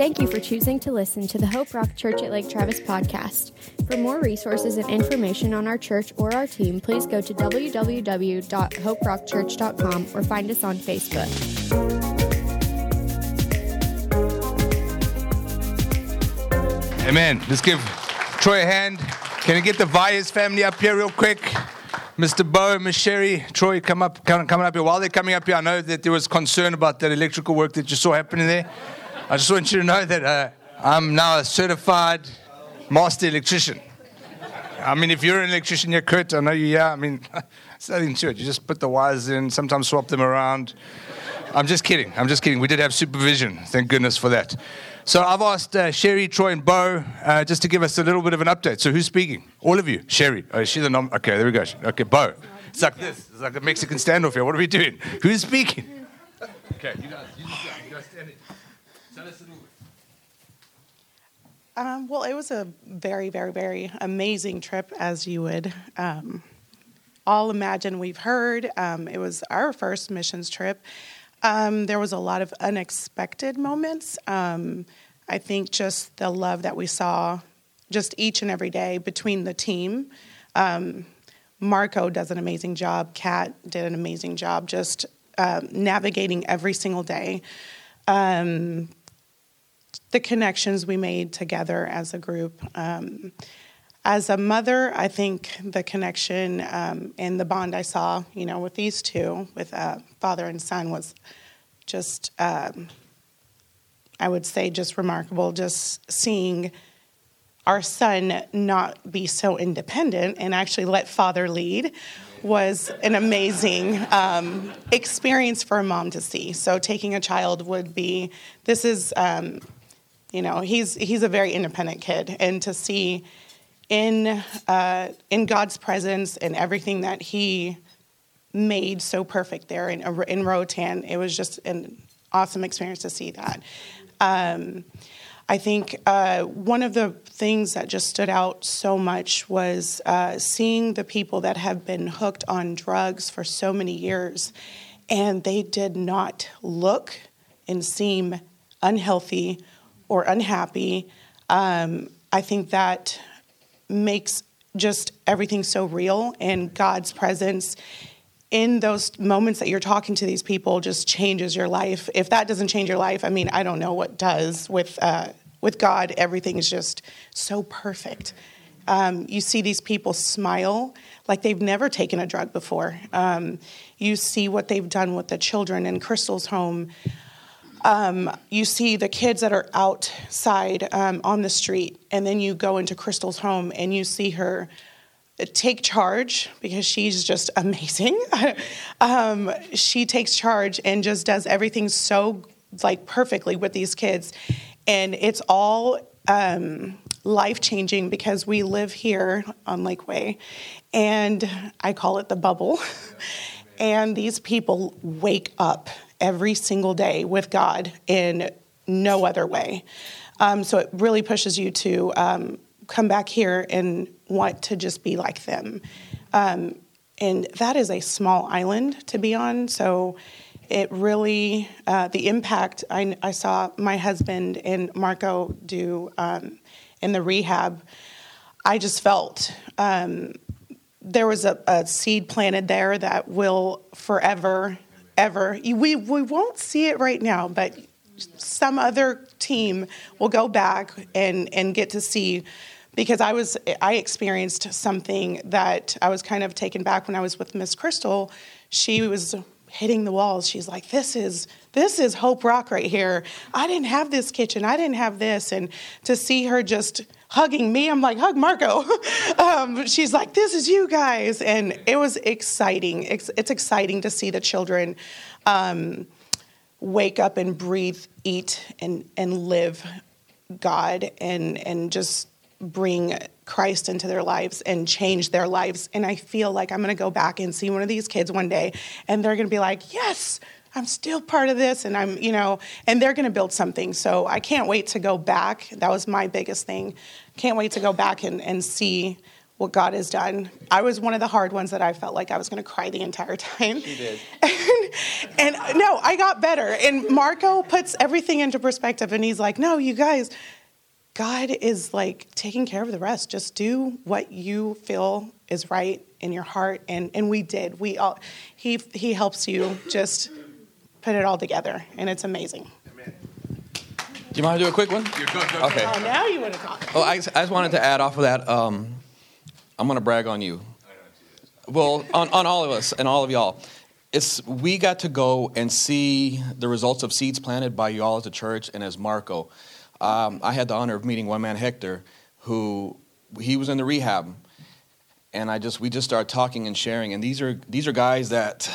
Thank you for choosing to listen to the Hope Rock Church at Lake Travis podcast. For more resources and information on our church or our team, please go to www.hoperockchurch.com or find us on Facebook. Amen. Let's give Troy a hand. Can you get the Vyas family up here real quick? Mr. Bo, Miss Sherry, Troy, come up, come, coming up here. While they're coming up here, I know that there was concern about that electrical work that you saw happening there. I just want you to know that uh, I'm now a certified master electrician. I mean, if you're an electrician, you're Kurt. I know you, yeah. I mean, it's nothing to it. You just put the wires in, sometimes swap them around. I'm just kidding. I'm just kidding. We did have supervision. Thank goodness for that. So I've asked uh, Sherry, Troy, and Bo uh, just to give us a little bit of an update. So who's speaking? All of you. Sherry. Oh, is she the nom? Okay, there we go. Okay, Bo. It's like this. It's like a Mexican standoff here. What are we doing? Who's speaking? Okay, you guys. You guys, you guys stand in. Tell us a little. Um, well, it was a very, very, very amazing trip, as you would um, all imagine. We've heard um, it was our first missions trip. Um, there was a lot of unexpected moments. I think just the love that we saw, just each and every day between the team. Um, Marco does an amazing job. Kat did an amazing job, just uh, navigating every single day. Um, the connections we made together as a group. Um, as a mother, I think the connection um, and the bond I saw, you know, with these two, with uh, father and son, was just, um, I would say, just remarkable. Just seeing our son not be so independent and actually let father lead was an amazing um, experience for a mom to see. So taking a child would be this is um, you know he's he's a very independent kid, and to see in uh, in God's presence and everything that He made so perfect there in in Roatan, it was just an awesome experience to see that. Um, I think uh, one of the things that just stood out so much was uh, seeing the people that have been hooked on drugs for so many years, and they did not look and seem unhealthy or unhappy. Um, I think that makes just everything so real, and God's presence in those moments that you're talking to these people just changes your life. If that doesn't change your life, I mean, I don't know what does. With uh, with God, everything is just so perfect. Um, you see these people smile like they've never taken a drug before. Um, you see what they've done with the children in Crystal's home. Um, you see the kids that are outside um, on the street, and then you go into Crystal's home and you see her take charge because she's just amazing. um, she takes charge and just does everything so like perfectly with these kids, and it's all um, life changing because we live here on Lakeway, and I call it the bubble. and these people wake up every single day with God in no other way. Um, so it really pushes you to um, come back here and want to just be like them. Um, and that is a small island to be on. So it really, uh, the impact I, I, saw my husband and Marco do um, in the rehab, I just felt um, there was a, a seed planted there that will forever ever. We, we won't see it right now, but some other team will go back and, and get to see because I was I experienced something that I was kind of taken back when I was with Miss Crystal. She was hitting the walls. She's like, "This is this is Hope Rock right here. I didn't have this kitchen. I didn't have this." And to see her just hugging me, I'm like, "Hug Marco." um, she's like, "This is you guys," and it was exciting. It's, it's exciting to see the children. Um, wake up and breathe, eat, and, and live God and, and just bring Christ into their lives and change their lives. And I feel like I'm going to go back and see one of these kids one day and they're going to be like, yes, I'm still part of this. And I'm, you know, and they're going to build something. So I can't wait to go back. That was my biggest thing. Can't wait to go back and, and see what God has done. I was one of the hard ones that I felt like I was going to cry the entire time. She did. and, and no, I got better. And Marco puts everything into perspective and he's like, no, you guys, God is like taking care of the rest. Just do what you feel is right in your heart. And, and we did. We all, he, he helps you just put it all together. And it's amazing. Amen. Do you mind to do a quick one? Okay. Oh, now you want to talk. Well, I, I just wanted to add off of that. Um, I'm going to brag on you. Well, on, on all of us and all of y'all. It's, we got to go and see the results of seeds planted by y'all as a church and as Marco. Um, I had the honor of meeting one man, Hector, who he was in the rehab, and I just we just started talking and sharing. And these are these are guys that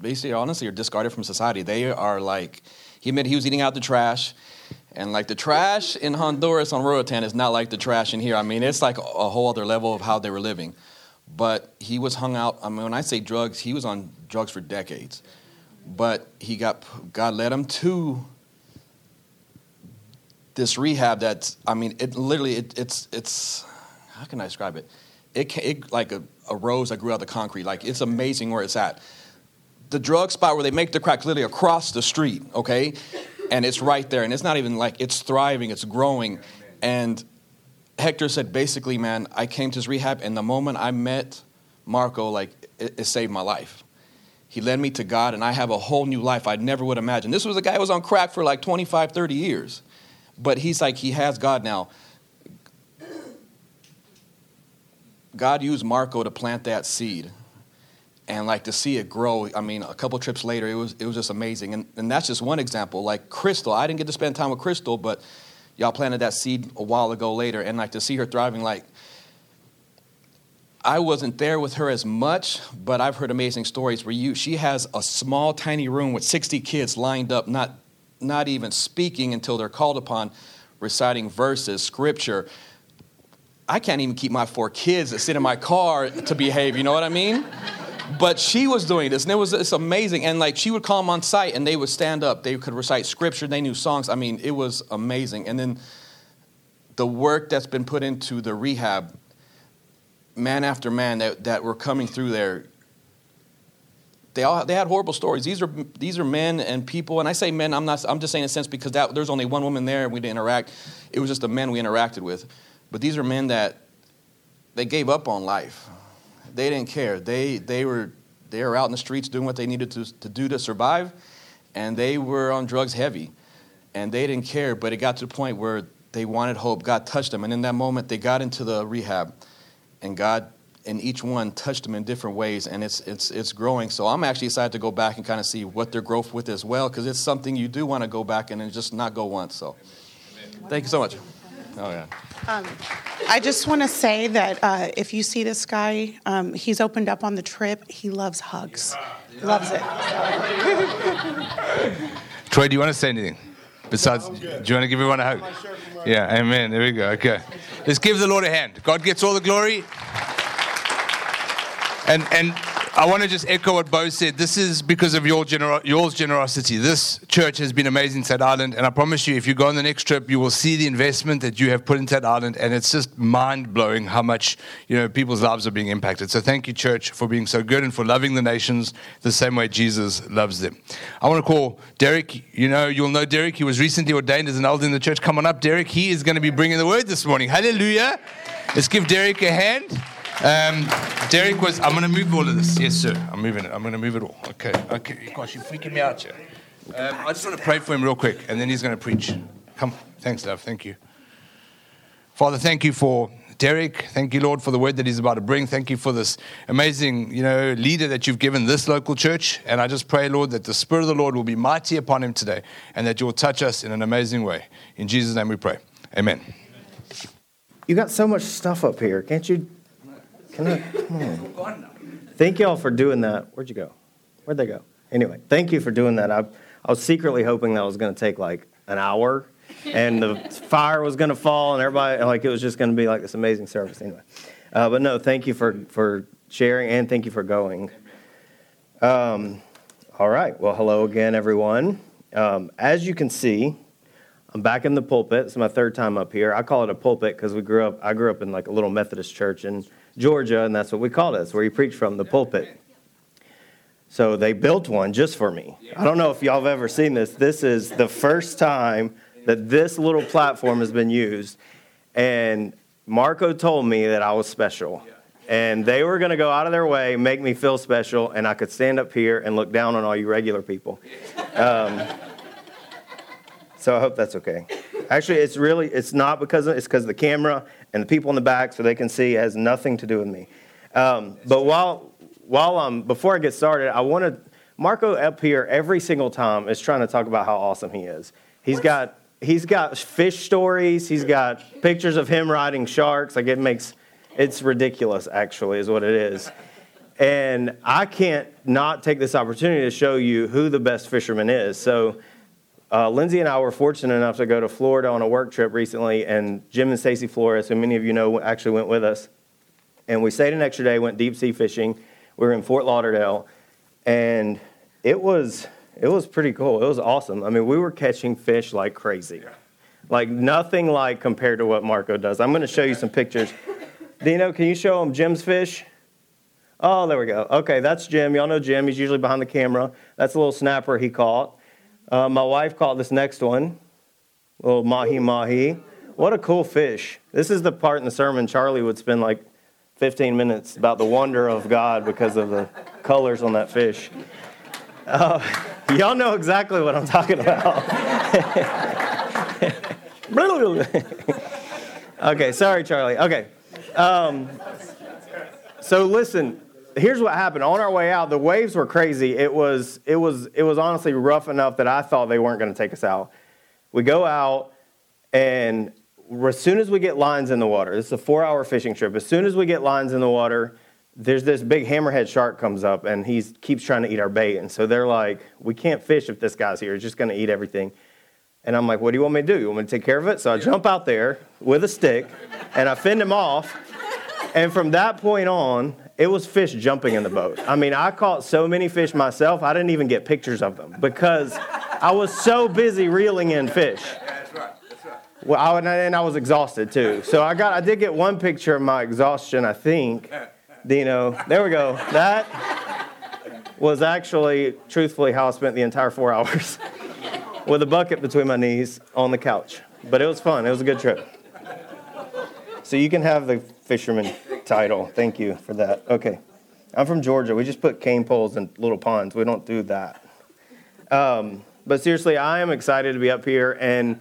basically, honestly, are discarded from society. They are like he admitted he was eating out the trash. And like the trash in Honduras on Roatan is not like the trash in here. I mean, it's like a whole other level of how they were living. But he was hung out. I mean, when I say drugs, he was on drugs for decades. But he got God led him to this rehab. That's I mean, it literally it, it's it's how can I describe it? It, it like a, a rose that grew out of the concrete. Like it's amazing where it's at the drug spot where they make the crack literally across the street, okay? And it's right there. And it's not even like it's thriving, it's growing. And Hector said, basically, man, I came to his rehab, and the moment I met Marco, like, it, it saved my life. He led me to God, and I have a whole new life I never would imagine. This was a guy who was on crack for like 25, 30 years. But he's like, he has God now. God used Marco to plant that seed and like to see it grow. I mean a couple trips later it was it was just amazing. And, and that's just one example. Like crystal i didn't get to spend time with crystal but y'all planted that seed a while ago later and like to see her thriving like i wasn't there with her as much but i've heard amazing stories where you she has a small tiny room with 60 kids lined up not not even speaking until they're called upon reciting verses scripture. I can't even keep my four kids that sit in my car to behave you know what i mean? But she was doing this and it was it's amazing. And like she would call them on site and they would stand up. They could recite scripture they knew songs. I mean it was amazing. And then the work that's been put into the rehab man after man that, that were coming through there they all they had horrible stories these are these are men and people and i say men i'm not i'm just saying in a sense because that, there's only one woman there and we didn't interact it was just the men we interacted with but these are men that they gave up on life they didn't care. They, they, were, they were out in the streets doing what they needed to, to do to survive, and they were on drugs heavy. And they didn't care, but it got to the point where they wanted hope. God touched them. And in that moment, they got into the rehab, and God and each one touched them in different ways, and it's, it's, it's growing. So I'm actually excited to go back and kind of see what their growth with as well, because it's something you do want to go back and just not go once. So thank you so much. Oh, yeah. Um, I just want to say that uh, if you see this guy, um, he's opened up on the trip. He loves hugs. Loves it. Troy, do you want to say anything? Besides, do you want to give everyone a hug? Yeah, amen. There we go. Okay. Let's give the Lord a hand. God gets all the glory. And, and I want to just echo what Bo said. This is because of your gener- yours generosity. This church has been amazing that island, and I promise you, if you go on the next trip, you will see the investment that you have put into that island, and it's just mind blowing how much you know people's lives are being impacted. So thank you, church, for being so good and for loving the nations the same way Jesus loves them. I want to call Derek. You know, you'll know Derek. He was recently ordained as an elder in the church. Come on up, Derek. He is going to be bringing the word this morning. Hallelujah! Let's give Derek a hand. Um, Derek was, I'm going to move all of this. Yes, sir. I'm moving it. I'm going to move it all. Okay. Okay. Gosh, you're freaking me out here. Um, I just want to pray for him real quick, and then he's going to preach. Come. Thanks, love. Thank you. Father, thank you for Derek. Thank you, Lord, for the word that he's about to bring. Thank you for this amazing, you know, leader that you've given this local church. And I just pray, Lord, that the Spirit of the Lord will be mighty upon him today, and that you will touch us in an amazing way. In Jesus' name we pray. Amen. You got so much stuff up here. Can't you can I, come on. Thank y'all for doing that. Where'd you go? Where'd they go? Anyway, thank you for doing that. I, I was secretly hoping that was going to take like an hour and the fire was going to fall and everybody, like it was just going to be like this amazing service anyway. Uh, but no, thank you for, for sharing and thank you for going. Um, all right. Well, hello again, everyone. Um, as you can see, I'm back in the pulpit. It's my third time up here. I call it a pulpit because we grew up. I grew up in like a little Methodist church in Georgia, and that's what we called it. It's where you preach from the pulpit. So they built one just for me. I don't know if y'all have ever seen this. This is the first time that this little platform has been used, and Marco told me that I was special. And they were going to go out of their way, make me feel special, and I could stand up here and look down on all you regular people. Um, so I hope that's okay. Actually, it's really it's not because of, it's because of the camera and the people in the back, so they can see. It has nothing to do with me. Um, but while while I'm before I get started, I want to Marco up here every single time is trying to talk about how awesome he is. He's got he's got fish stories. He's got pictures of him riding sharks. Like it makes it's ridiculous. Actually, is what it is. And I can't not take this opportunity to show you who the best fisherman is. So uh, Lindsay and I were fortunate enough to go to Florida on a work trip recently, and Jim and Stacy Flores, who many of you know, actually went with us. And we stayed an extra day, went deep sea fishing. We were in Fort Lauderdale, and it was it was pretty cool. It was awesome. I mean, we were catching fish like crazy, like nothing like compared to what Marco does. I'm going to show you some pictures. Dino, can you show them Jim's fish? Oh, there we go. Okay, that's Jim. Y'all know Jim. He's usually behind the camera. That's a little snapper he caught. Uh, my wife caught this next one, little mahi mahi. What a cool fish. This is the part in the sermon Charlie would spend like 15 minutes about the wonder of God because of the colors on that fish. Uh, y'all know exactly what I'm talking about. okay, sorry, Charlie. Okay. Um, so listen, here's what happened. On our way out, the waves were crazy. It was it was it was honestly rough enough that I thought they weren't going to take us out. We go out, and as soon as we get lines in the water, this is a four-hour fishing trip. As soon as we get lines in the water, there's this big hammerhead shark comes up, and he keeps trying to eat our bait. And so they're like, "We can't fish if this guy's here. He's just going to eat everything." And I'm like, "What do you want me to do? You want me to take care of it?" So I jump out there with a stick, and I fend him off. And from that point on, it was fish jumping in the boat. I mean, I caught so many fish myself, I didn't even get pictures of them because I was so busy reeling in fish. Yeah, that's right. That's right. Well, I, and I was exhausted too. So I got, I did get one picture of my exhaustion, I think. Dino, there we go. That was actually, truthfully, how I spent the entire four hours with a bucket between my knees on the couch. But it was fun. It was a good trip. So you can have the fisherman title. Thank you for that. Okay. I'm from Georgia. We just put cane poles in little ponds. We don't do that. Um, but seriously, I am excited to be up here. And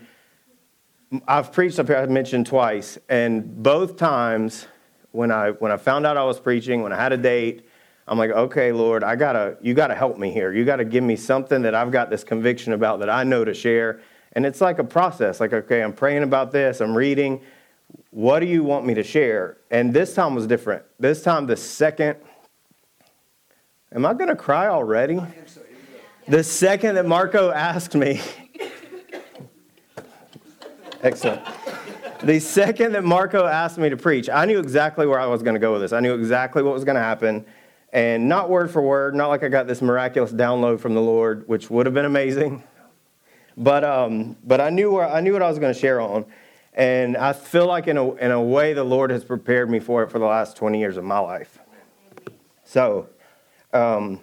I've preached up here, I've mentioned twice. And both times when I, when I found out I was preaching, when I had a date, I'm like, okay, Lord, I gotta, you gotta help me here. You gotta give me something that I've got this conviction about that I know to share. And it's like a process. Like, okay, I'm praying about this, I'm reading, what do you want me to share? And this time was different. This time, the second, am I going to cry already? The second that Marco asked me, excellent. The second that Marco asked me to preach, I knew exactly where I was going to go with this. I knew exactly what was going to happen. And not word for word, not like I got this miraculous download from the Lord, which would have been amazing. But, um, but I, knew where, I knew what I was going to share on. And I feel like, in a, in a way, the Lord has prepared me for it for the last 20 years of my life. So, um,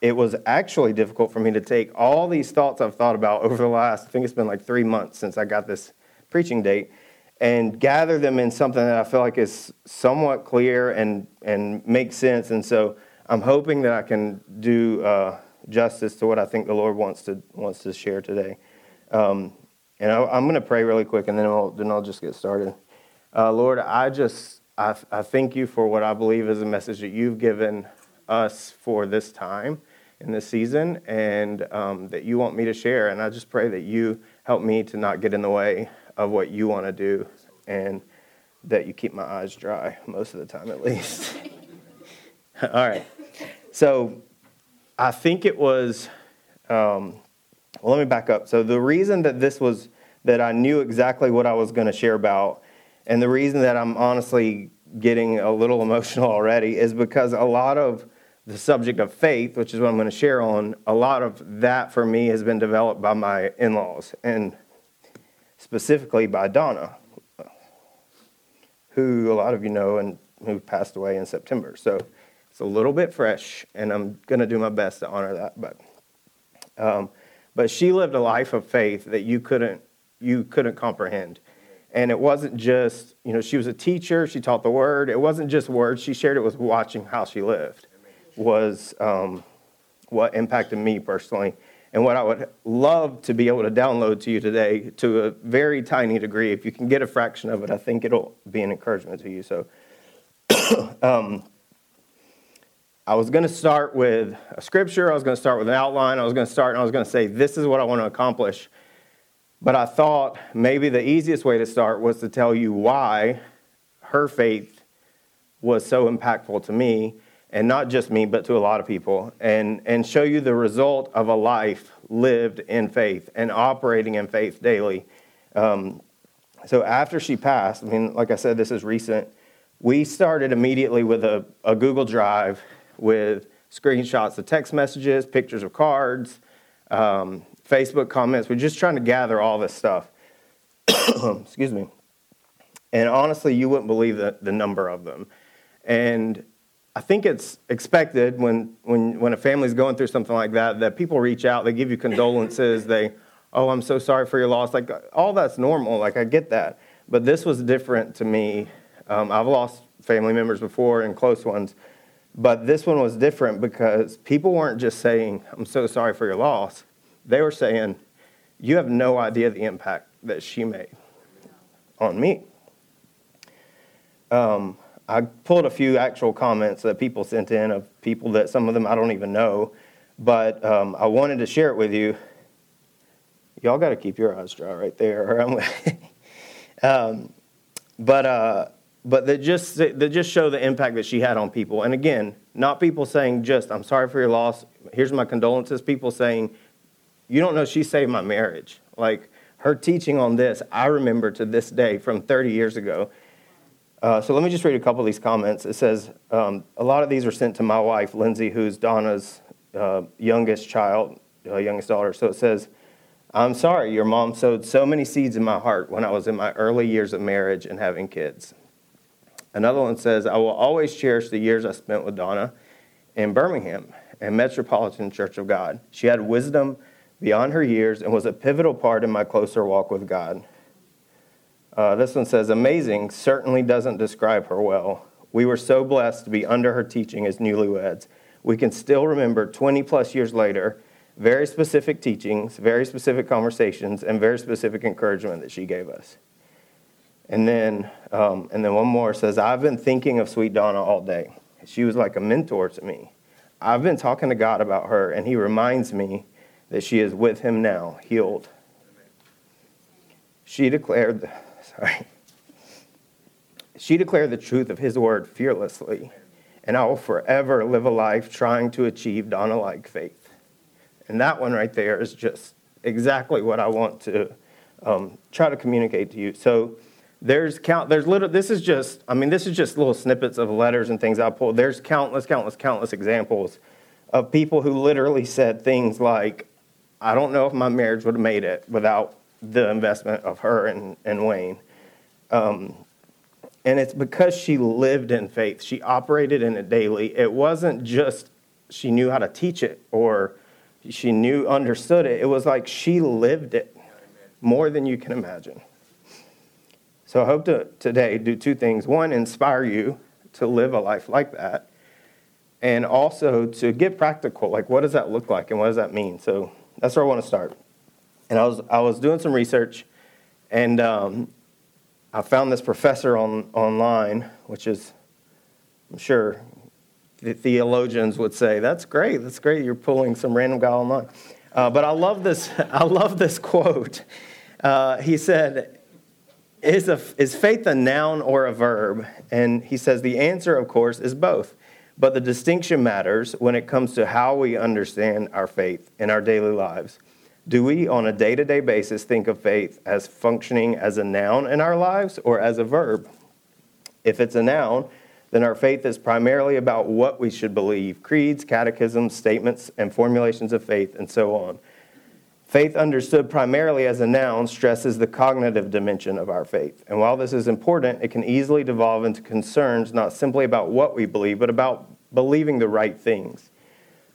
it was actually difficult for me to take all these thoughts I've thought about over the last, I think it's been like three months since I got this preaching date, and gather them in something that I feel like is somewhat clear and, and makes sense. And so I'm hoping that I can do uh, justice to what I think the Lord wants to, wants to share today. Um, and I, am going to pray really quick, and then I'll, then I'll just get started. Uh, Lord, I just I, I thank you for what I believe is a message that you've given us for this time in this season, and um, that you want me to share. And I just pray that you help me to not get in the way of what you want to do, and that you keep my eyes dry most of the time, at least. All right. So I think it was. Um, well, let me back up. So the reason that this was that I knew exactly what I was going to share about, and the reason that I'm honestly getting a little emotional already is because a lot of the subject of faith, which is what I'm going to share on, a lot of that for me has been developed by my in-laws. And specifically by Donna, who a lot of you know and who passed away in September. So it's a little bit fresh, and I'm going to do my best to honor that. But, um, but she lived a life of faith that you couldn't, you couldn't comprehend. And it wasn't just, you know, she was a teacher, she taught the word. It wasn't just words, she shared it with watching how she lived, was um, what impacted me personally. And what I would love to be able to download to you today to a very tiny degree, if you can get a fraction of it, I think it'll be an encouragement to you. So, um, I was going to start with a scripture, I was going to start with an outline, I was going to start and I was going to say, This is what I want to accomplish. But I thought maybe the easiest way to start was to tell you why her faith was so impactful to me, and not just me, but to a lot of people, and, and show you the result of a life lived in faith and operating in faith daily. Um, so after she passed, I mean, like I said, this is recent, we started immediately with a, a Google Drive with screenshots of text messages, pictures of cards, um, Facebook comments. We're just trying to gather all this stuff. Excuse me. And honestly, you wouldn't believe the, the number of them. And I think it's expected when, when, when a family's going through something like that, that people reach out, they give you condolences, they, oh, I'm so sorry for your loss. Like, all that's normal. Like, I get that. But this was different to me. Um, I've lost family members before and close ones. But this one was different because people weren't just saying, I'm so sorry for your loss. They were saying, You have no idea the impact that she made on me. Um, I pulled a few actual comments that people sent in of people that some of them I don't even know, but um, I wanted to share it with you. Y'all got to keep your eyes dry right there. um, but uh, but that just that just show the impact that she had on people. And again, not people saying just "I'm sorry for your loss." Here's my condolences. People saying you don't know she saved my marriage. Like her teaching on this, I remember to this day from 30 years ago. Uh, so let me just read a couple of these comments. It says, um, a lot of these are sent to my wife, Lindsay, who's Donna's uh, youngest child, uh, youngest daughter. So it says, I'm sorry, your mom sowed so many seeds in my heart when I was in my early years of marriage and having kids. Another one says, I will always cherish the years I spent with Donna in Birmingham and Metropolitan Church of God. She had wisdom beyond her years and was a pivotal part in my closer walk with God. Uh, this one says, Amazing certainly doesn't describe her well. We were so blessed to be under her teaching as newlyweds. We can still remember 20 plus years later very specific teachings, very specific conversations, and very specific encouragement that she gave us. And then, um, and then one more says, I've been thinking of Sweet Donna all day. She was like a mentor to me. I've been talking to God about her, and He reminds me that she is with him now, healed. She declared, sorry, she declared the truth of his word fearlessly, and I will forever live a life trying to achieve Donna like faith. And that one right there is just exactly what I want to um, try to communicate to you. So there's count. There's little. This is just. I mean, this is just little snippets of letters and things I pulled. There's countless, countless, countless examples of people who literally said things like, I don't know if my marriage would have made it without the investment of her and, and Wayne. Um, and it's because she lived in faith. She operated in it daily. It wasn't just she knew how to teach it or she knew, understood it. It was like she lived it more than you can imagine. So I hope to today do two things. One, inspire you to live a life like that. And also to get practical. Like, what does that look like and what does that mean? So that's where I want to start. And I was, I was doing some research, and um, I found this professor on, online, which is, I'm sure the theologians would say, that's great, that's great, you're pulling some random guy online. Uh, but I love this, I love this quote. Uh, he said, is, a, is faith a noun or a verb? And he says, the answer, of course, is both. But the distinction matters when it comes to how we understand our faith in our daily lives. Do we, on a day to day basis, think of faith as functioning as a noun in our lives or as a verb? If it's a noun, then our faith is primarily about what we should believe creeds, catechisms, statements, and formulations of faith, and so on. Faith, understood primarily as a noun, stresses the cognitive dimension of our faith. And while this is important, it can easily devolve into concerns not simply about what we believe, but about believing the right things.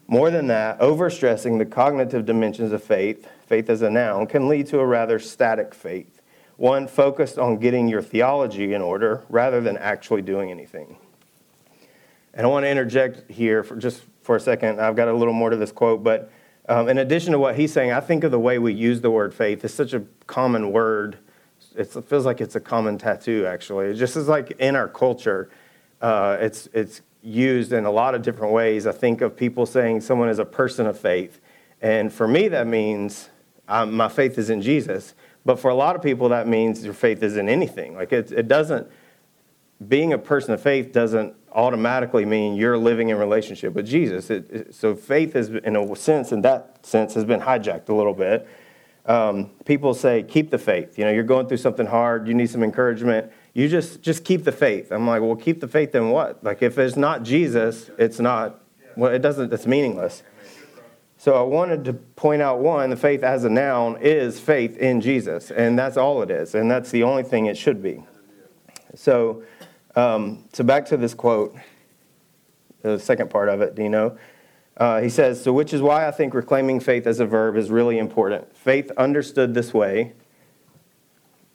More than that, overstressing the cognitive dimensions of faith, faith as a noun, can lead to a rather static faith, one focused on getting your theology in order rather than actually doing anything. And I want to interject here for just for a second. I've got a little more to this quote, but um, in addition to what he's saying, I think of the way we use the word faith. It's such a common word. It's, it feels like it's a common tattoo, actually. It just is like in our culture, uh, it's, it's used in a lot of different ways. I think of people saying someone is a person of faith. And for me, that means um, my faith is in Jesus. But for a lot of people, that means your faith is in anything. Like it, it doesn't, being a person of faith doesn't automatically mean you're living in relationship with Jesus. It, it, so faith has, in a sense, in that sense, has been hijacked a little bit. Um, people say, keep the faith. You know, you're going through something hard. You need some encouragement. You just just keep the faith. I'm like, well, keep the faith in what? Like, if it's not Jesus, it's not. Well, it doesn't. It's meaningless. So I wanted to point out one: the faith as a noun is faith in Jesus, and that's all it is, and that's the only thing it should be. So um, so back to this quote, the second part of it, Dino. Uh, he says, So, which is why I think reclaiming faith as a verb is really important. Faith understood this way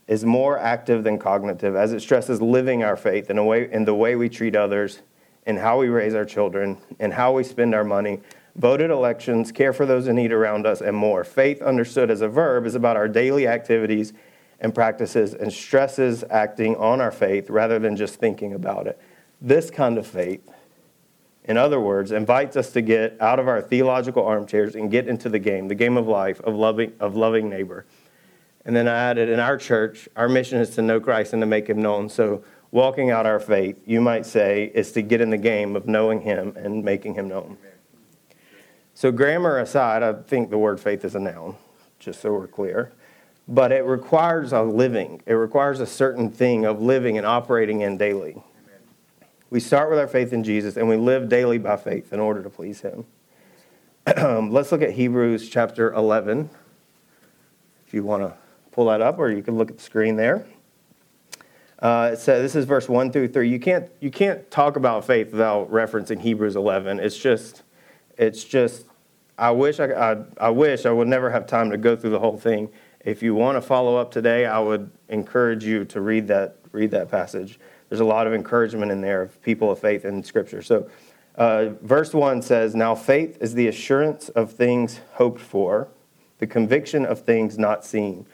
is more active than cognitive, as it stresses living our faith in, a way, in the way we treat others, in how we raise our children, in how we spend our money, vote at elections, care for those in need around us, and more. Faith understood as a verb is about our daily activities and practices and stresses acting on our faith rather than just thinking about it. This kind of faith, in other words, invites us to get out of our theological armchairs and get into the game, the game of life of loving, of loving neighbor. And then I added, in our church, our mission is to know Christ and to make him known. So, walking out our faith, you might say, is to get in the game of knowing him and making him known. So, grammar aside, I think the word faith is a noun, just so we're clear but it requires a living. It requires a certain thing of living and operating in daily. Amen. We start with our faith in Jesus and we live daily by faith in order to please Him. Let's look at Hebrews chapter 11. If you want to pull that up, or you can look at the screen there. Uh, says this is verse one through three. You can't you can't talk about faith without referencing Hebrews 11. It's just it's just I wish I, I, I wish I would never have time to go through the whole thing. If you want to follow up today, I would encourage you to read that read that passage. There's a lot of encouragement in there of people of faith in Scripture. So, uh, verse one says, "Now faith is the assurance of things hoped for, the conviction of things not seen."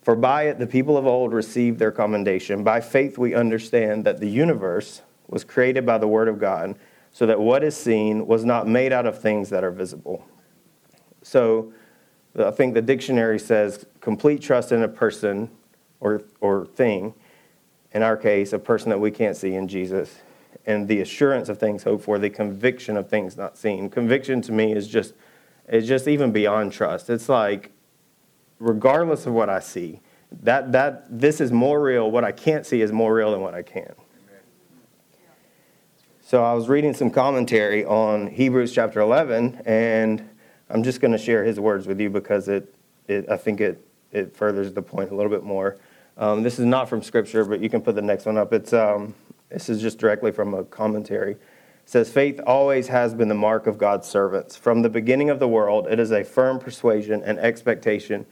For by it the people of old received their commendation. By faith we understand that the universe was created by the Word of God, so that what is seen was not made out of things that are visible. So I think the dictionary says complete trust in a person or, or thing, in our case, a person that we can't see in Jesus, and the assurance of things hoped for, the conviction of things not seen. Conviction to me is just, is just even beyond trust. It's like, regardless of what I see, that, that this is more real. What I can't see is more real than what I can. So I was reading some commentary on Hebrews chapter 11, and I'm just going to share his words with you because it, it I think it, it furthers the point a little bit more. Um, this is not from Scripture, but you can put the next one up. It's, um, this is just directly from a commentary. It says, Faith always has been the mark of God's servants. From the beginning of the world, it is a firm persuasion and expectation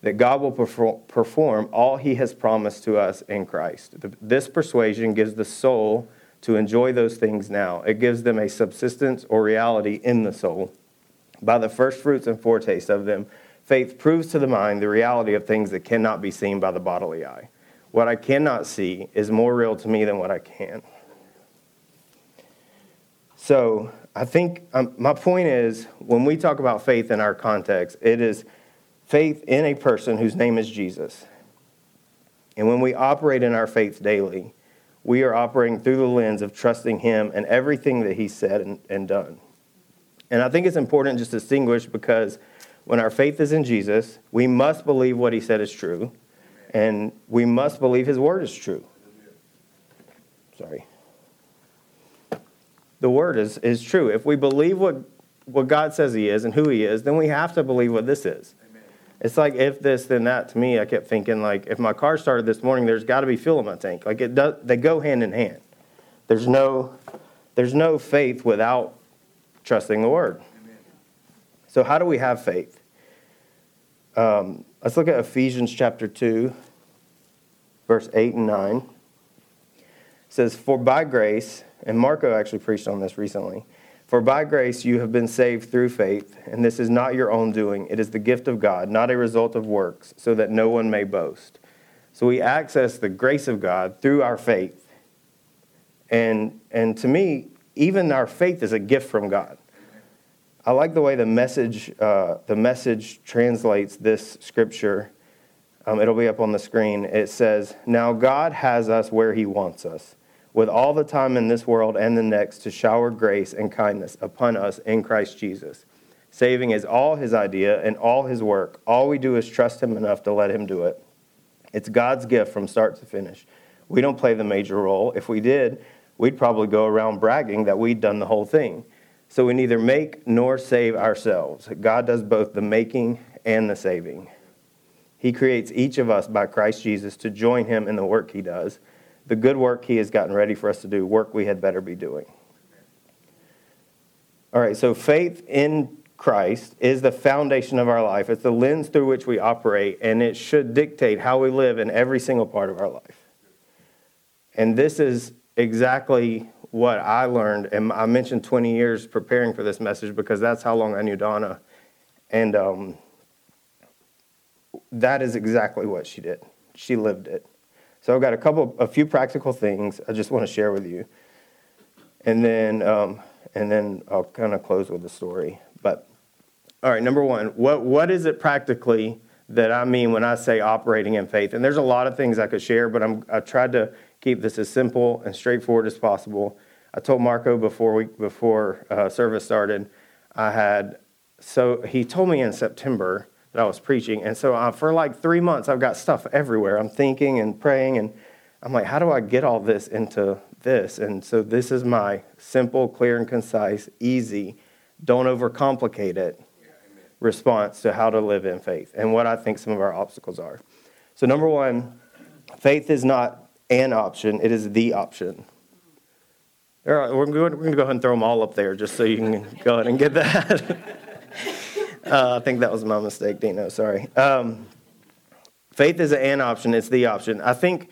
that God will perform all he has promised to us in Christ. This persuasion gives the soul to enjoy those things now, it gives them a subsistence or reality in the soul by the first fruits and foretaste of them, faith proves to the mind the reality of things that cannot be seen by the bodily eye. What I cannot see is more real to me than what I can. So, I think um, my point is when we talk about faith in our context, it is faith in a person whose name is Jesus. And when we operate in our faith daily, we are operating through the lens of trusting Him and everything that He said and, and done. And I think it's important just to distinguish because when our faith is in Jesus, we must believe what he said is true, and we must believe his word is true. Sorry. The word is, is true. If we believe what, what God says he is and who he is, then we have to believe what this is. Amen. It's like if this, then that. To me, I kept thinking like if my car started this morning, there's got to be fuel in my tank. Like it does, they go hand in hand. There's no, there's no faith without trusting the word. So how do we have faith? Um, let's look at Ephesians chapter two, verse eight and nine. It says, "For by grace," and Marco actually preached on this recently. For by grace you have been saved through faith, and this is not your own doing. It is the gift of God, not a result of works, so that no one may boast. So we access the grace of God through our faith. And, and to me, even our faith is a gift from God. I like the way the message, uh, the message translates this scripture. Um, it'll be up on the screen. It says, Now God has us where he wants us with all the time in this world and the next to shower grace and kindness upon us in Christ Jesus. Saving is all his idea and all his work. All we do is trust him enough to let him do it. It's God's gift from start to finish. We don't play the major role. If we did, we'd probably go around bragging that we'd done the whole thing. So we neither make nor save ourselves. God does both the making and the saving. He creates each of us by Christ Jesus to join him in the work he does the good work he has gotten ready for us to do, work we had better be doing. All right, so faith in Christ is the foundation of our life. It's the lens through which we operate, and it should dictate how we live in every single part of our life. And this is exactly what I learned. And I mentioned 20 years preparing for this message because that's how long I knew Donna. And um, that is exactly what she did. She lived it. So I've got a couple, a few practical things I just want to share with you, and then um, and then I'll kind of close with the story. But all right, number one, what what is it practically that I mean when I say operating in faith? And there's a lot of things I could share, but I'm I tried to keep this as simple and straightforward as possible. I told Marco before we before uh, service started, I had so he told me in September that I was preaching. And so uh, for like three months, I've got stuff everywhere. I'm thinking and praying, and I'm like, how do I get all this into this? And so this is my simple, clear, and concise, easy, don't overcomplicate it response to how to live in faith and what I think some of our obstacles are. So, number one, faith is not an option, it is the option. All right, we're going to go ahead and throw them all up there just so you can go ahead and get that. Uh, I think that was my mistake, Dino. Sorry. Um, faith is an option. It's the option. I think.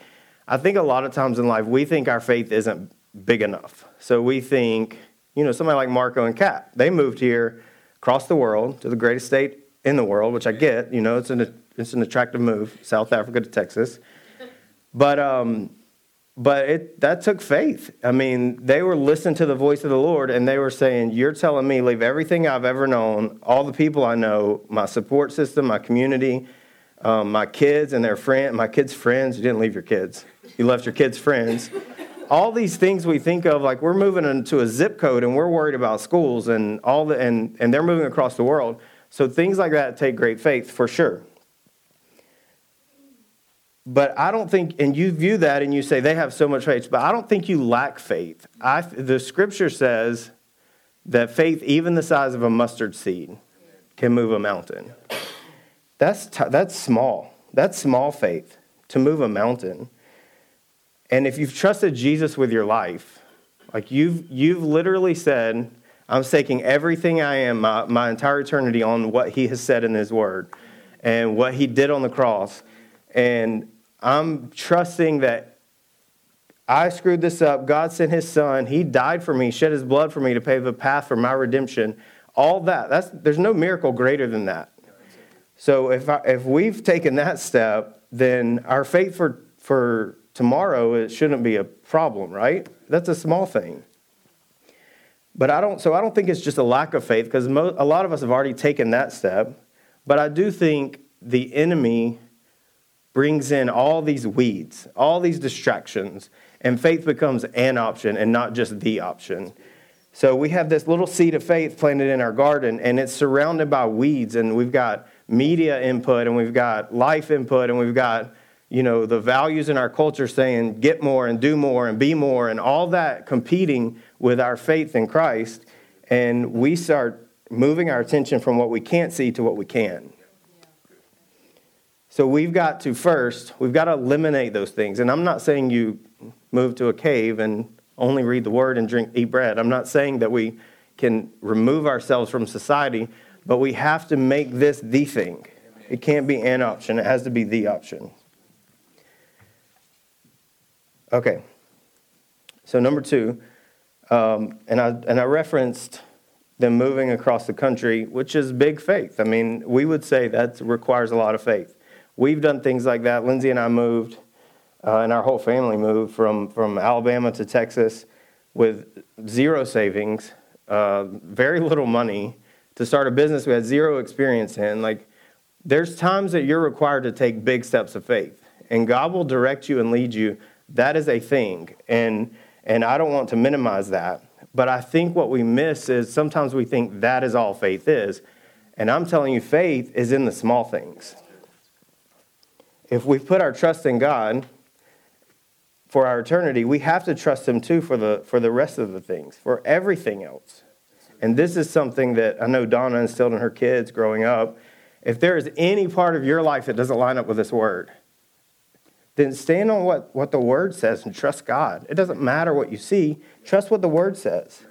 I think a lot of times in life we think our faith isn't big enough. So we think, you know, somebody like Marco and Kat, they moved here across the world to the greatest state in the world, which I get. You know, it's an it's an attractive move, South Africa to Texas. But um, but it, that took faith. I mean, they were listening to the voice of the Lord and they were saying, You're telling me, leave everything I've ever known, all the people I know, my support system, my community, um, my kids and their friend, my kids' friends. You didn't leave your kids, you left your kids' friends. all these things we think of, like we're moving into a zip code and we're worried about schools and all the, and, and they're moving across the world. So things like that take great faith for sure. But I don't think, and you view that and you say they have so much faith, but I don't think you lack faith. I, the scripture says that faith, even the size of a mustard seed, can move a mountain. That's, t- that's small. That's small faith to move a mountain. And if you've trusted Jesus with your life, like you've, you've literally said, I'm staking everything I am, my, my entire eternity, on what he has said in his word and what he did on the cross. And I'm trusting that I screwed this up. God sent his son. He died for me, shed his blood for me to pave a path for my redemption. All that. That's, there's no miracle greater than that. So if, I, if we've taken that step, then our faith for, for tomorrow it shouldn't be a problem, right? That's a small thing. But I don't, so I don't think it's just a lack of faith because a lot of us have already taken that step. But I do think the enemy brings in all these weeds, all these distractions, and faith becomes an option and not just the option. So we have this little seed of faith planted in our garden, and it's surrounded by weeds, and we've got media input, and we've got life input, and we've got you know the values in our culture saying get more and do more and be more, and all that competing with our faith in Christ, and we start moving our attention from what we can't see to what we can. So we've got to first, we've got to eliminate those things. And I'm not saying you move to a cave and only read the word and drink eat bread. I'm not saying that we can remove ourselves from society, but we have to make this the thing. It can't be an option, it has to be the option. Okay. So number two, um, and I and I referenced them moving across the country, which is big faith. I mean, we would say that requires a lot of faith. We've done things like that. Lindsay and I moved, uh, and our whole family moved from from Alabama to Texas with zero savings, uh, very little money to start a business we had zero experience in. Like, there's times that you're required to take big steps of faith, and God will direct you and lead you. That is a thing, and and I don't want to minimize that. But I think what we miss is sometimes we think that is all faith is. And I'm telling you, faith is in the small things. If we put our trust in God for our eternity, we have to trust Him too for the, for the rest of the things, for everything else. And this is something that I know Donna instilled in her kids growing up. If there is any part of your life that doesn't line up with this word, then stand on what, what the word says and trust God. It doesn't matter what you see, trust what the word says.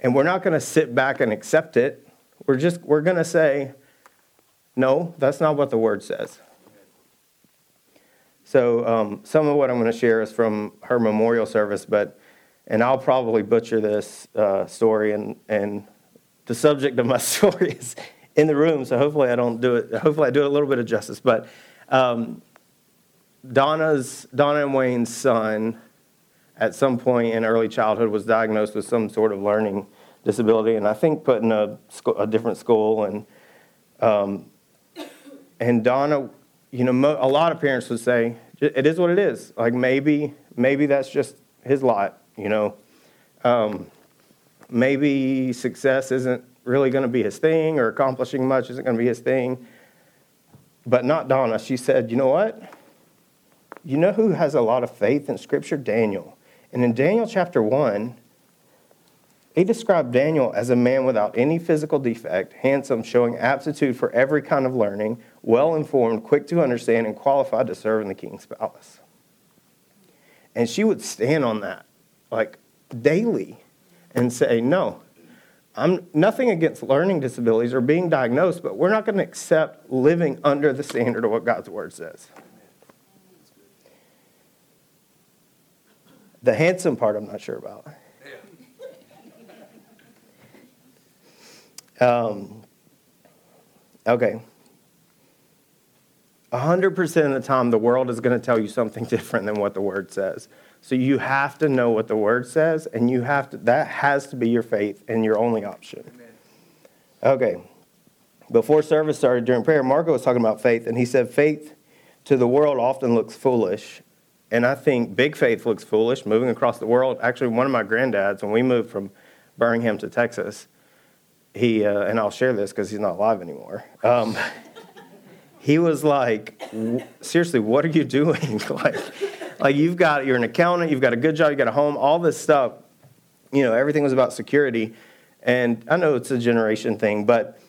And we're not going to sit back and accept it. We're just we're going to say, no, that's not what the word says. So um, some of what I'm going to share is from her memorial service, but and I'll probably butcher this uh, story, and and the subject of my story is in the room, so hopefully I don't do it. Hopefully I do it a little bit of justice, but. Um, Donna's, Donna and Wayne's son, at some point in early childhood, was diagnosed with some sort of learning disability, and I think put in a, a different school. And um, and Donna, you know, a lot of parents would say it is what it is. Like maybe maybe that's just his lot. You know, um, maybe success isn't really going to be his thing, or accomplishing much isn't going to be his thing. But not Donna. She said, you know what? You know who has a lot of faith in Scripture? Daniel. And in Daniel chapter 1, he described Daniel as a man without any physical defect, handsome, showing aptitude for every kind of learning, well informed, quick to understand, and qualified to serve in the king's palace. And she would stand on that, like daily, and say, No, I'm nothing against learning disabilities or being diagnosed, but we're not going to accept living under the standard of what God's word says. The handsome part, I'm not sure about. Um, okay. 100% of the time, the world is going to tell you something different than what the word says. So you have to know what the word says, and you have to, that has to be your faith and your only option. Okay. Before service started during prayer, Marco was talking about faith, and he said, Faith to the world often looks foolish, and I think big faith looks foolish moving across the world. Actually, one of my granddads, when we moved from Birmingham to Texas, he, uh, and I'll share this because he's not alive anymore. Um, he was like, seriously, what are you doing? like, like you've got, you're an accountant, you've got a good job, you got a home, all this stuff. You know, everything was about security. And I know it's a generation thing, but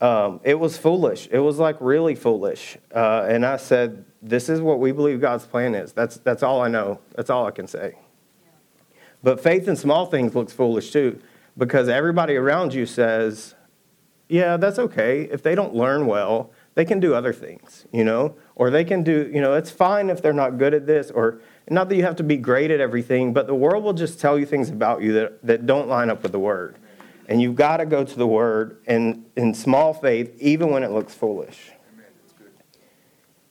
um, it was foolish. It was like really foolish. Uh, and I said, this is what we believe God's plan is. That's, that's all I know. That's all I can say. But faith in small things looks foolish too, because everybody around you says, yeah, that's okay. If they don't learn well, they can do other things, you know? Or they can do, you know, it's fine if they're not good at this, or not that you have to be great at everything, but the world will just tell you things about you that, that don't line up with the word. And you've got to go to the word and in small faith, even when it looks foolish.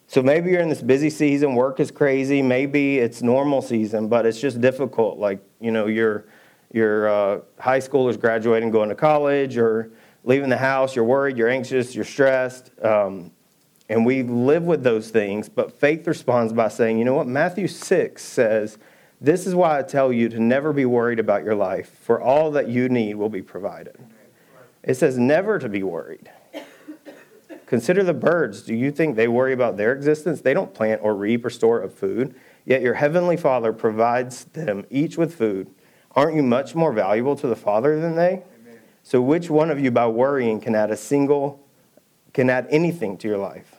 So maybe you're in this busy season, work is crazy, maybe it's normal season, but it's just difficult. Like, you know, your, your uh, high schoolers graduating, going to college, or leaving the house, you're worried, you're anxious, you're stressed. Um, and we live with those things, but faith responds by saying, you know what? Matthew 6 says, This is why I tell you to never be worried about your life, for all that you need will be provided. It says never to be worried. Consider the birds. Do you think they worry about their existence? They don't plant or reap or store up food, yet your heavenly Father provides them each with food. Aren't you much more valuable to the Father than they? Amen. So, which one of you, by worrying, can add a single can add anything to your life.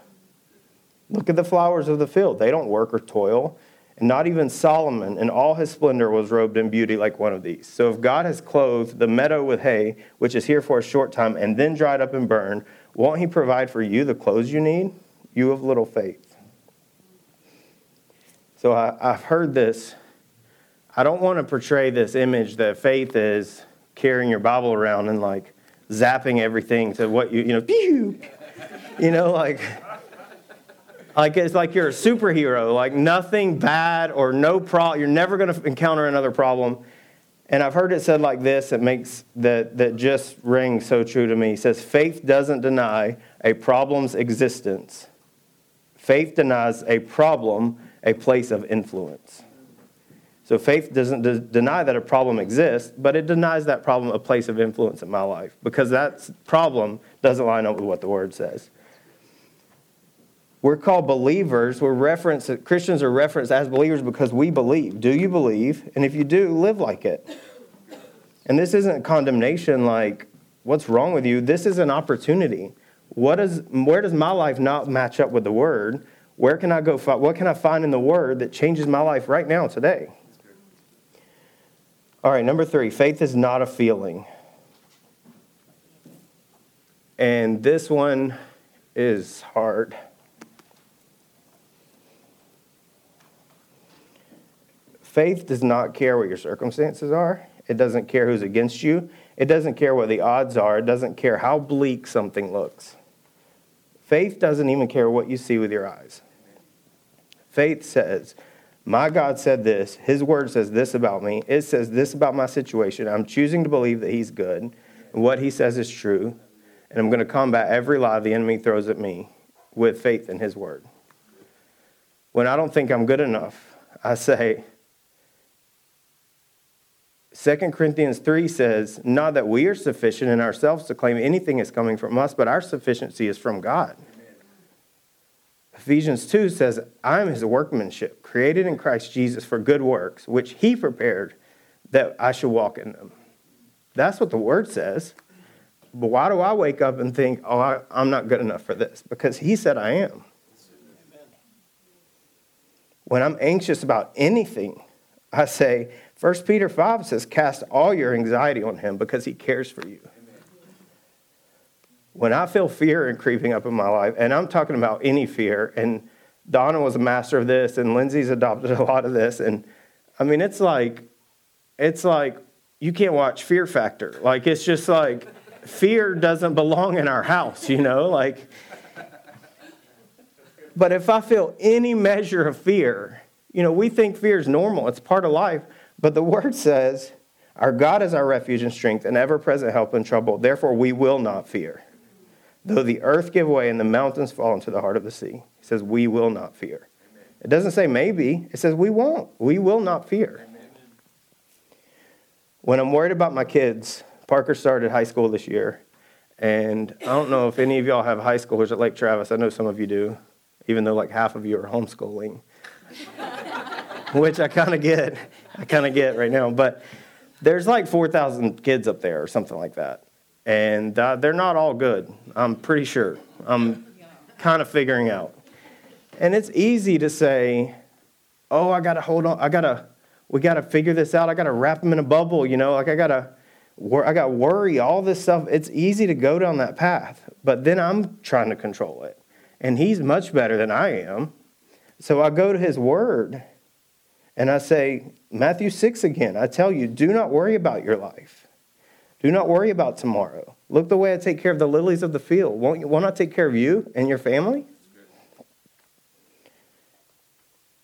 Look at the flowers of the field. They don't work or toil. And not even Solomon in all his splendor was robed in beauty like one of these. So if God has clothed the meadow with hay, which is here for a short time and then dried up and burned, won't he provide for you the clothes you need? You of little faith. So I, have heard this. I don't want to portray this image that faith is carrying your Bible around and like zapping everything to what you, you know, pew, you know, like like it's like you're a superhero, like nothing bad or no problem. You're never going to encounter another problem. And I've heard it said like this, it makes that, that just rings so true to me. It says, faith doesn't deny a problem's existence. Faith denies a problem a place of influence. So faith doesn't de- deny that a problem exists, but it denies that problem a place of influence in my life because that problem doesn't line up with what the word says. We're called believers. We're referenced, Christians are referenced as believers because we believe. Do you believe? And if you do, live like it. And this isn't condemnation like, what's wrong with you? This is an opportunity. What is, where does my life not match up with the word? Where can I go? What can I find in the word that changes my life right now, today? All right, number three faith is not a feeling. And this one is hard. Faith does not care what your circumstances are. It doesn't care who's against you. It doesn't care what the odds are. It doesn't care how bleak something looks. Faith doesn't even care what you see with your eyes. Faith says, My God said this. His word says this about me. It says this about my situation. I'm choosing to believe that He's good and what He says is true. And I'm going to combat every lie the enemy throws at me with faith in His word. When I don't think I'm good enough, I say, 2 Corinthians 3 says, Not that we are sufficient in ourselves to claim anything is coming from us, but our sufficiency is from God. Ephesians 2 says, I am his workmanship, created in Christ Jesus for good works, which he prepared that I should walk in them. That's what the word says. But why do I wake up and think, oh, I, am not good enough for this? Because he said I am. When I'm anxious about anything, I say, 1 Peter 5 says, Cast all your anxiety on him because he cares for you. When I feel fear and creeping up in my life, and I'm talking about any fear, and Donna was a master of this, and Lindsay's adopted a lot of this, and I mean, it's like, it's like you can't watch Fear Factor. Like, it's just like fear doesn't belong in our house, you know? Like, but if I feel any measure of fear, you know, we think fear is normal, it's part of life. But the word says, Our God is our refuge and strength, and ever present help in trouble. Therefore, we will not fear. Though the earth give way and the mountains fall into the heart of the sea, he says, We will not fear. It doesn't say maybe, it says we won't. We will not fear. When I'm worried about my kids, Parker started high school this year. And I don't know if any of y'all have high schoolers at Lake Travis. I know some of you do, even though like half of you are homeschooling, which I kind of get. I kind of get right now. But there's like 4,000 kids up there or something like that. And uh, they're not all good, I'm pretty sure. I'm kind of figuring out. And it's easy to say, oh, I got to hold on. I got to, we got to figure this out. I got to wrap them in a bubble, you know, like I got to, I got worry, all this stuff. It's easy to go down that path. But then I'm trying to control it. And he's much better than I am. So I go to his word and I say, Matthew 6 again, I tell you, do not worry about your life. Do not worry about tomorrow. Look the way I take care of the lilies of the field. Won't, won't I take care of you and your family?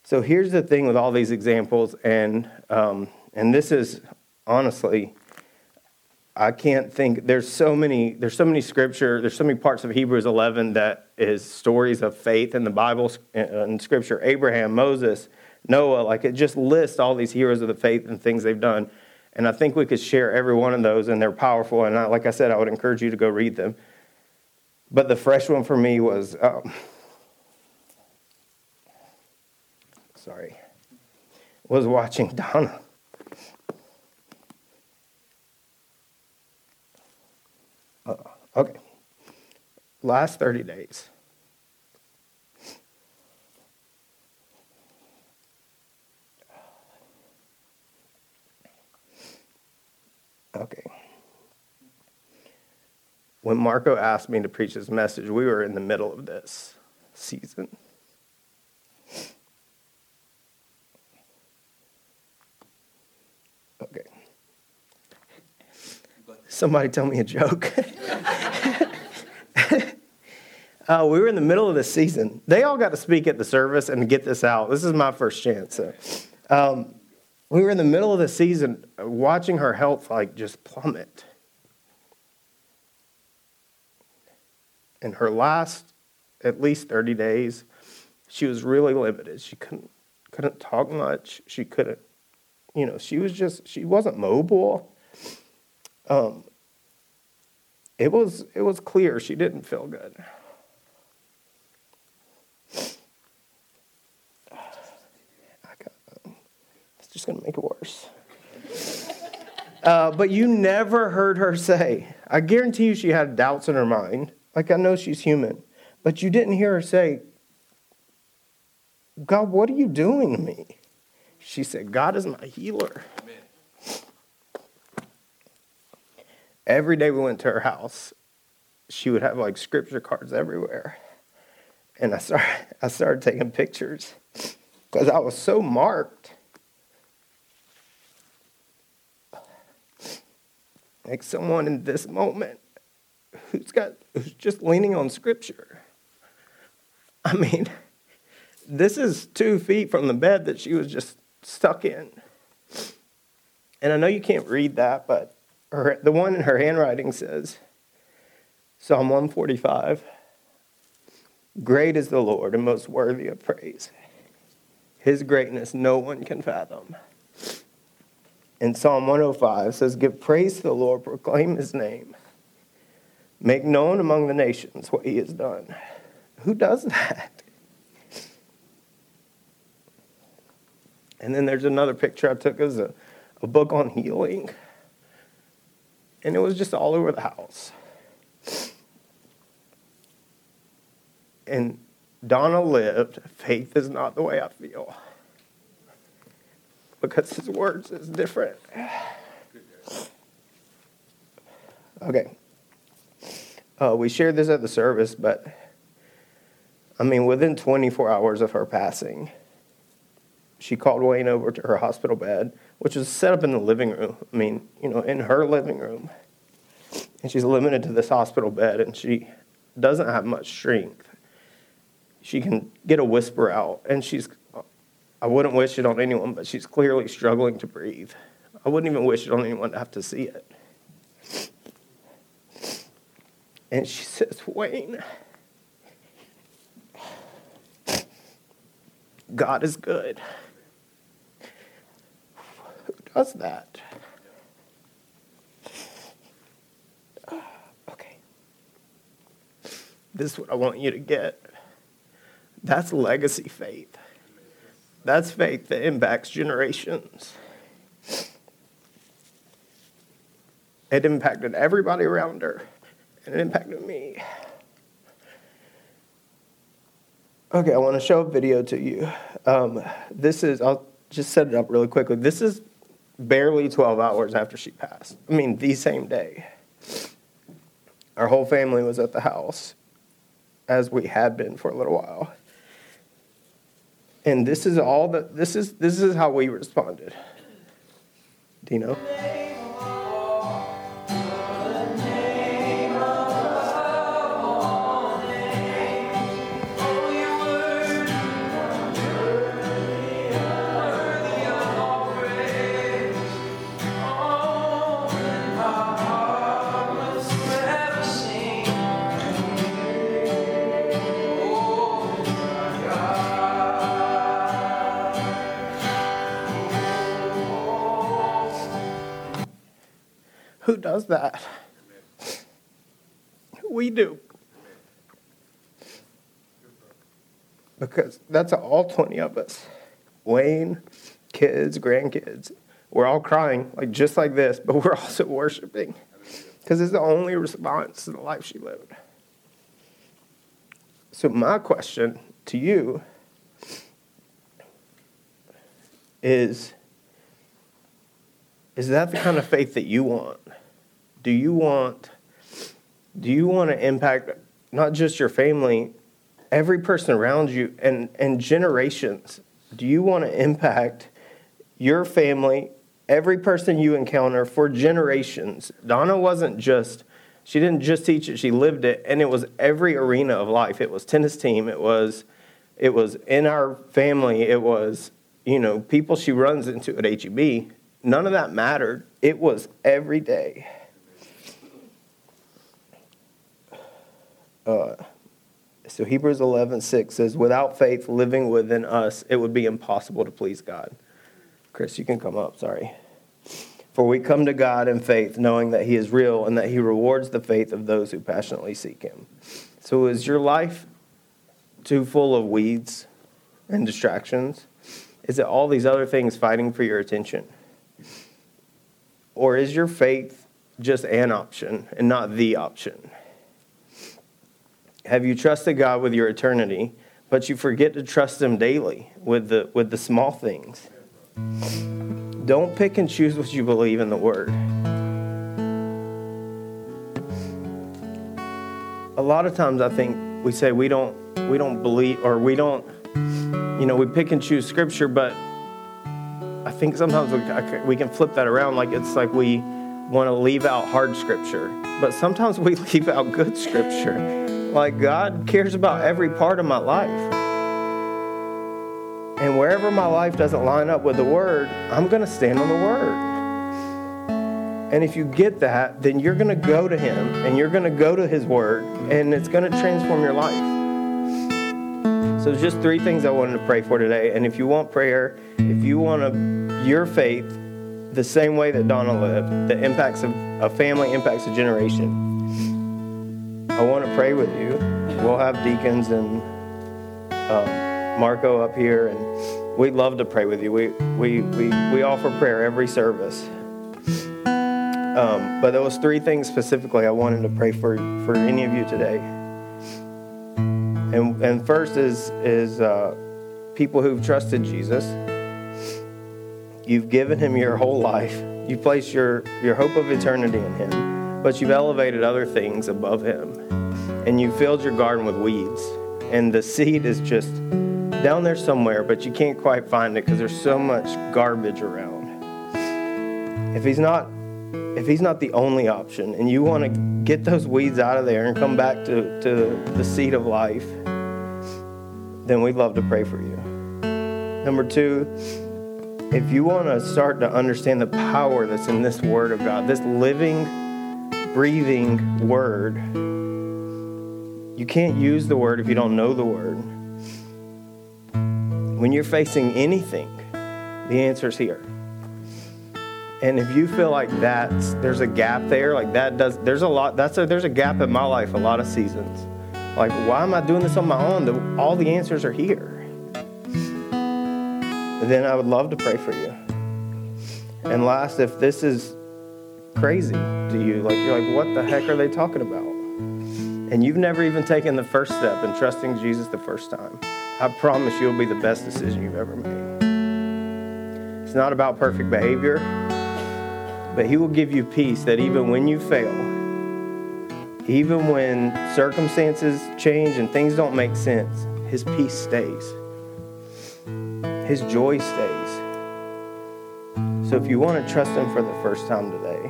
So here's the thing with all these examples, and, um, and this is honestly, I can't think, there's so many, there's so many scripture, there's so many parts of Hebrews 11 that is stories of faith in the Bible and scripture. Abraham, Moses, Noah, like it just lists all these heroes of the faith and things they've done. And I think we could share every one of those, and they're powerful. And I, like I said, I would encourage you to go read them. But the fresh one for me was um, sorry, was watching Donna. Uh, okay. last 30 days. Okay. When Marco asked me to preach his message, we were in the middle of this season. Okay. Somebody tell me a joke. uh, we were in the middle of the season. They all got to speak at the service and get this out. This is my first chance. So. Um, we were in the middle of the season watching her health like just plummet. In her last at least 30 days, she was really limited. She couldn't couldn't talk much. She couldn't, you know, she was just she wasn't mobile. Um, it was it was clear she didn't feel good. Just going to make it worse. Uh, but you never heard her say, I guarantee you she had doubts in her mind. Like, I know she's human. But you didn't hear her say, God, what are you doing to me? She said, God is my healer. Amen. Every day we went to her house, she would have like scripture cards everywhere. And I started, I started taking pictures because I was so marked. Like someone in this moment who's got who's just leaning on scripture. I mean, this is two feet from the bed that she was just stuck in. And I know you can't read that, but her, the one in her handwriting says Psalm 145 Great is the Lord and most worthy of praise. His greatness no one can fathom in Psalm 105 says, Give praise to the Lord, proclaim his name, make known among the nations what he has done. Who does that? And then there's another picture I took as a, a book on healing. And it was just all over the house. And Donna lived, faith is not the way I feel because his words is different. Okay. Uh, we shared this at the service, but I mean, within 24 hours of her passing, she called Wayne over to her hospital bed, which was set up in the living room. I mean, you know, in her living room. And she's limited to this hospital bed, and she doesn't have much strength. She can get a whisper out, and she's I wouldn't wish it on anyone, but she's clearly struggling to breathe. I wouldn't even wish it on anyone to have to see it. And she says, Wayne, God is good. Who does that? Okay. This is what I want you to get. That's legacy faith. That's faith that impacts generations. It impacted everybody around her, and it impacted me. Okay, I want to show a video to you. Um, this is, I'll just set it up really quickly. This is barely 12 hours after she passed. I mean, the same day. Our whole family was at the house, as we had been for a little while. And this is all that this is this is how we responded. Dino. Who does that? We do. Because that's all 20 of us. Wayne, kids, grandkids. We're all crying, like just like this, but we're also worshiping. Because it's the only response to the life she lived. So, my question to you is Is that the kind of faith that you want? Do you want do you want to impact not just your family, every person around you and, and generations? Do you want to impact your family, every person you encounter for generations? Donna wasn't just she didn't just teach it, she lived it, and it was every arena of life. It was tennis team, it was it was in our family, it was, you know, people she runs into at HEB. None of that mattered. It was every day. Uh, so Hebrews 11, 6 says, Without faith living within us, it would be impossible to please God. Chris, you can come up, sorry. For we come to God in faith, knowing that He is real and that He rewards the faith of those who passionately seek Him. So, is your life too full of weeds and distractions? Is it all these other things fighting for your attention? Or is your faith just an option and not the option? Have you trusted God with your eternity, but you forget to trust Him daily with the, with the small things? Don't pick and choose what you believe in the Word. A lot of times I think we say we don't we don't believe or we don't you know we pick and choose scripture but I think sometimes we, we can flip that around like it's like we want to leave out hard scripture but sometimes we leave out good scripture like God cares about every part of my life and wherever my life doesn't line up with the word, I'm going to stand on the word. And if you get that, then you're going to go to him and you're going to go to his word and it's going to transform your life. So, just three things I wanted to pray for today. And if you want prayer, if you want a, your faith the same way that Donna lived, the impacts of a family impacts a generation, want to pray with you. We'll have deacons and um, Marco up here, and we'd love to pray with you. We, we, we, we offer prayer every service. Um, but there was three things specifically I wanted to pray for, for any of you today. And, and first is, is uh, people who've trusted Jesus. You've given him your whole life. You place your, your hope of eternity in him, but you've elevated other things above him. And you filled your garden with weeds. And the seed is just down there somewhere, but you can't quite find it because there's so much garbage around. If he's not if he's not the only option and you want to get those weeds out of there and come back to, to the seed of life, then we'd love to pray for you. Number two, if you want to start to understand the power that's in this Word of God, this living, breathing Word, you can't use the Word if you don't know the Word. When you're facing anything, the answer's here. And if you feel like that's there's a gap there, like that does there's a lot that's a there's a gap in my life a lot of seasons. Like why am I doing this on my own? The, all the answers are here. Then I would love to pray for you. And last, if this is crazy to you, like you're like, what the heck are they talking about? And you've never even taken the first step in trusting Jesus the first time. I promise you it'll be the best decision you've ever made. It's not about perfect behavior, but He will give you peace that even when you fail, even when circumstances change and things don't make sense, His peace stays. His joy stays. So if you want to trust Him for the first time today,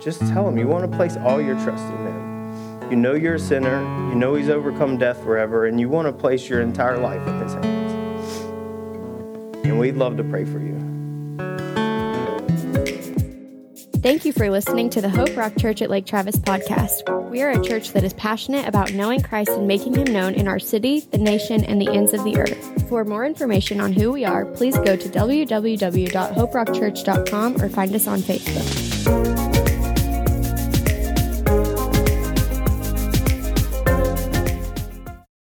just tell Him you want to place all your trust in Him. You know you're a sinner. You know He's overcome death forever, and you want to place your entire life in His hands. And we'd love to pray for you. Thank you for listening to the Hope Rock Church at Lake Travis podcast. We are a church that is passionate about knowing Christ and making him known in our city, the nation, and the ends of the earth. For more information on who we are, please go to www.hoperockchurch.com or find us on Facebook.